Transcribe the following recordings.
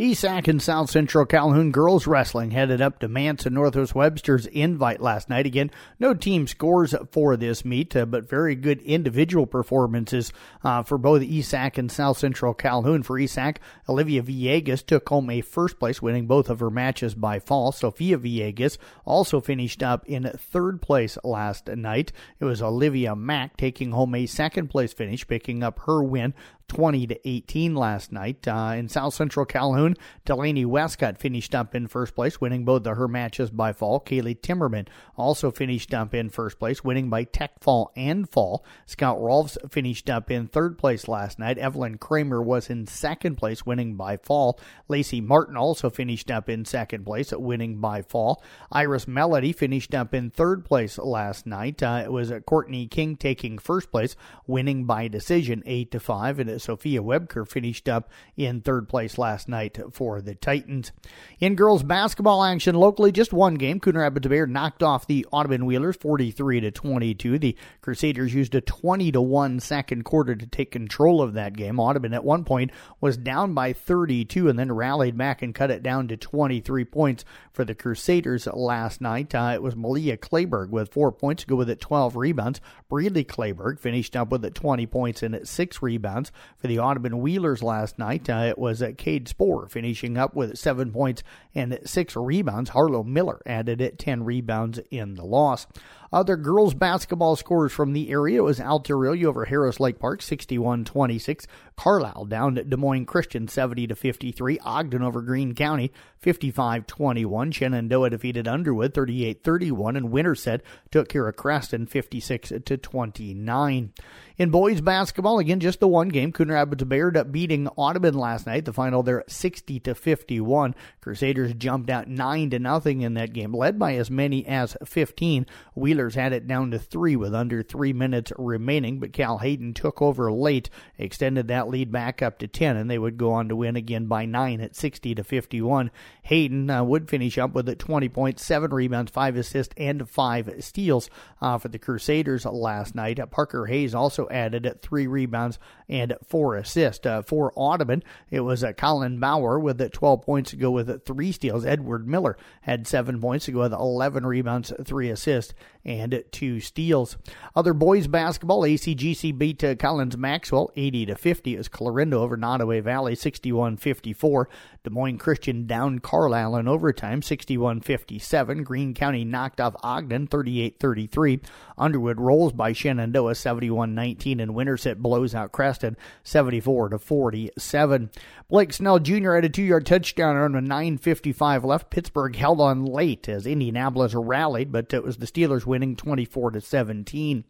ESAC and South Central Calhoun girls wrestling headed up to Manson Northwest Webster's invite last night. Again, no team scores for this meet, uh, but very good individual performances uh, for both ESAC and South Central Calhoun. For ESAC, Olivia Villegas took home a first place, winning both of her matches by fall. Sophia Villegas also finished up in third place last night. It was Olivia Mack taking home a second place finish, picking up her win 20 to 18 last night. Uh, in South Central Calhoun, Delaney Westcott finished up in first place, winning both of her matches by fall. Kaylee Timmerman also finished up in first place, winning by tech fall and fall. Scout Rolfs finished up in third place last night. Evelyn Kramer was in second place, winning by fall. Lacey Martin also finished up in second place, winning by fall. Iris Melody finished up in third place last night. Uh, it was Courtney King taking first place, winning by decision 8 to 5. And Sophia Webker finished up in third place last night for the Titans. In girls basketball action locally, just one game. Coon Rapids Bayard knocked off the Audubon Wheelers 43 to 22. The Crusaders used a 20 to 1 second quarter to take control of that game. Audubon at one point was down by 32 and then rallied back and cut it down to 23 points for the Crusaders last night. Uh, it was Malia Clayberg with four points, go with it 12 rebounds. Breedley Clayberg finished up with it 20 points and six rebounds for the Audubon Wheelers last night. Uh, it was uh, Cade Spohr finishing up with seven points and six rebounds. Harlow Miller added it 10 rebounds in the loss. Other girls basketball scores from the area was Alta-Aurelia over Harris Lake Park 61-26. Carlisle down at Des Moines Christian 70 to 53. Ogden over Greene County 55-21. Shenandoah defeated Underwood 38-31 and Winterset took care of Creston 56 to 29. In boys basketball, again, just the one game. Coon Rapids Bayard up beating Audubon last night. The final there 60 to 51. Crusaders jumped out 9 to nothing in that game, led by as many as 15. Wheelers had it down to 3 with under 3 minutes remaining, but Cal Hayden took over late, extended that lead back up to 10, and they would go on to win again by 9 at 60 to 51. Hayden uh, would finish up with 20 points, 7 rebounds, 5 assists, and 5 steals uh, for the Crusaders last night. Uh, Parker Hayes also added three rebounds and four assists. Uh, for Audubon, it was uh, Colin Bauer with 12 points to go with three steals. Edward Miller had seven points to go with 11 rebounds, three assists, and two steals. Other boys basketball, ACGC beat Collins Maxwell 80 to 50 as Clarinda over Nodaway Valley 61-54. Des Moines Christian down Carlisle in overtime 61-57. Greene County knocked off Ogden 38-33. Underwood rolls by Shenandoah 71-19 and Winterset blows out Creston 74 to 47. Blake Snell Jr. had a two-yard touchdown on a 9:55 left. Pittsburgh held on late as Indianapolis rallied, but it was the Steelers winning 24 to 17.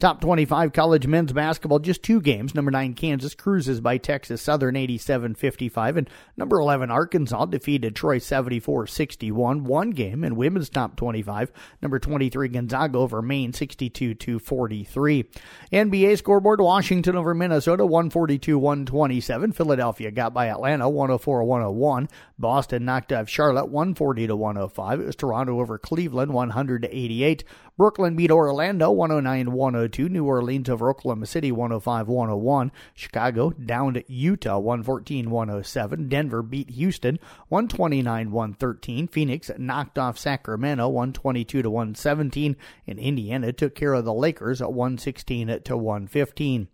Top 25 college men's basketball, just two games. Number 9 Kansas cruises by Texas Southern 87-55 and number 11 Arkansas defeated Troy 74-61. One game in women's top 25. Number 23 Gonzaga over Maine 62-43. NBA scoreboard Washington over Minnesota 142-127. Philadelphia got by Atlanta 104-101. Boston knocked off Charlotte 140 to 105. It was Toronto over Cleveland 100 to 88. Brooklyn beat Orlando 109 102. New Orleans over Oklahoma City 105 101. Chicago downed Utah 114 107. Denver beat Houston 129 113. Phoenix knocked off Sacramento 122 to 117. And Indiana took care of the Lakers at 116 to 115.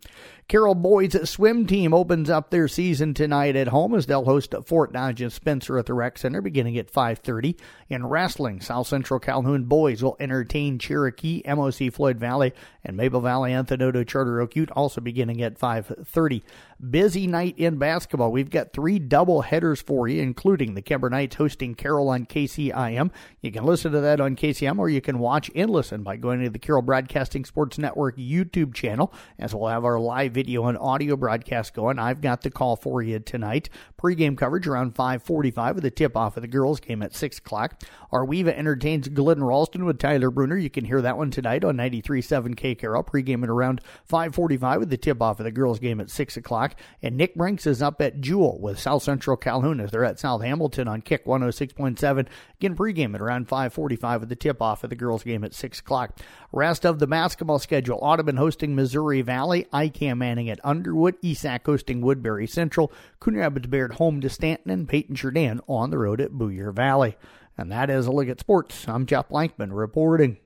Carroll boys swim team opens up their season tonight at home as they'll host Fort Dodge and Spencer at the Rec Center beginning at 5:30. In wrestling, South Central Calhoun boys will entertain Cherokee, MOC Floyd Valley, and Maple Valley Anthony Charter Oak Ute also beginning at 5:30. Busy night in basketball. We've got three double headers for you, including the Kuemper Knights hosting Carroll on KCIM. You can listen to that on KCM, or you can watch and listen by going to the Carroll Broadcasting Sports Network YouTube channel, as we'll have our live video and audio broadcast going. I've got the call for you tonight. Pre-game coverage around 5:45 with the tip-off of the girls' game at 6 o'clock. Ar-We-Va entertains Glidden Ralston with Tyler Bruner. You can hear that one tonight on 93.7 K Carroll. Pre-game at around 5:45 with the tip-off of the girls' game at 6 o'clock. And Nick Brinks is up at Jewell with South Central Calhoun as they're at South Hamilton on Kick 106.7. Again, pregame at around 545 with the tip-off of the girls' game at 6 o'clock. Rest of the basketball schedule. Audubon hosting Missouri Valley. IKM Manning at Underwood. ESAC hosting Woodbury Central. Coon Rapids Bayard at home to Stanton and Paton-Churdan on the road at Boyer Valley. And that is a look at sports. I'm Jeff Blankman reporting.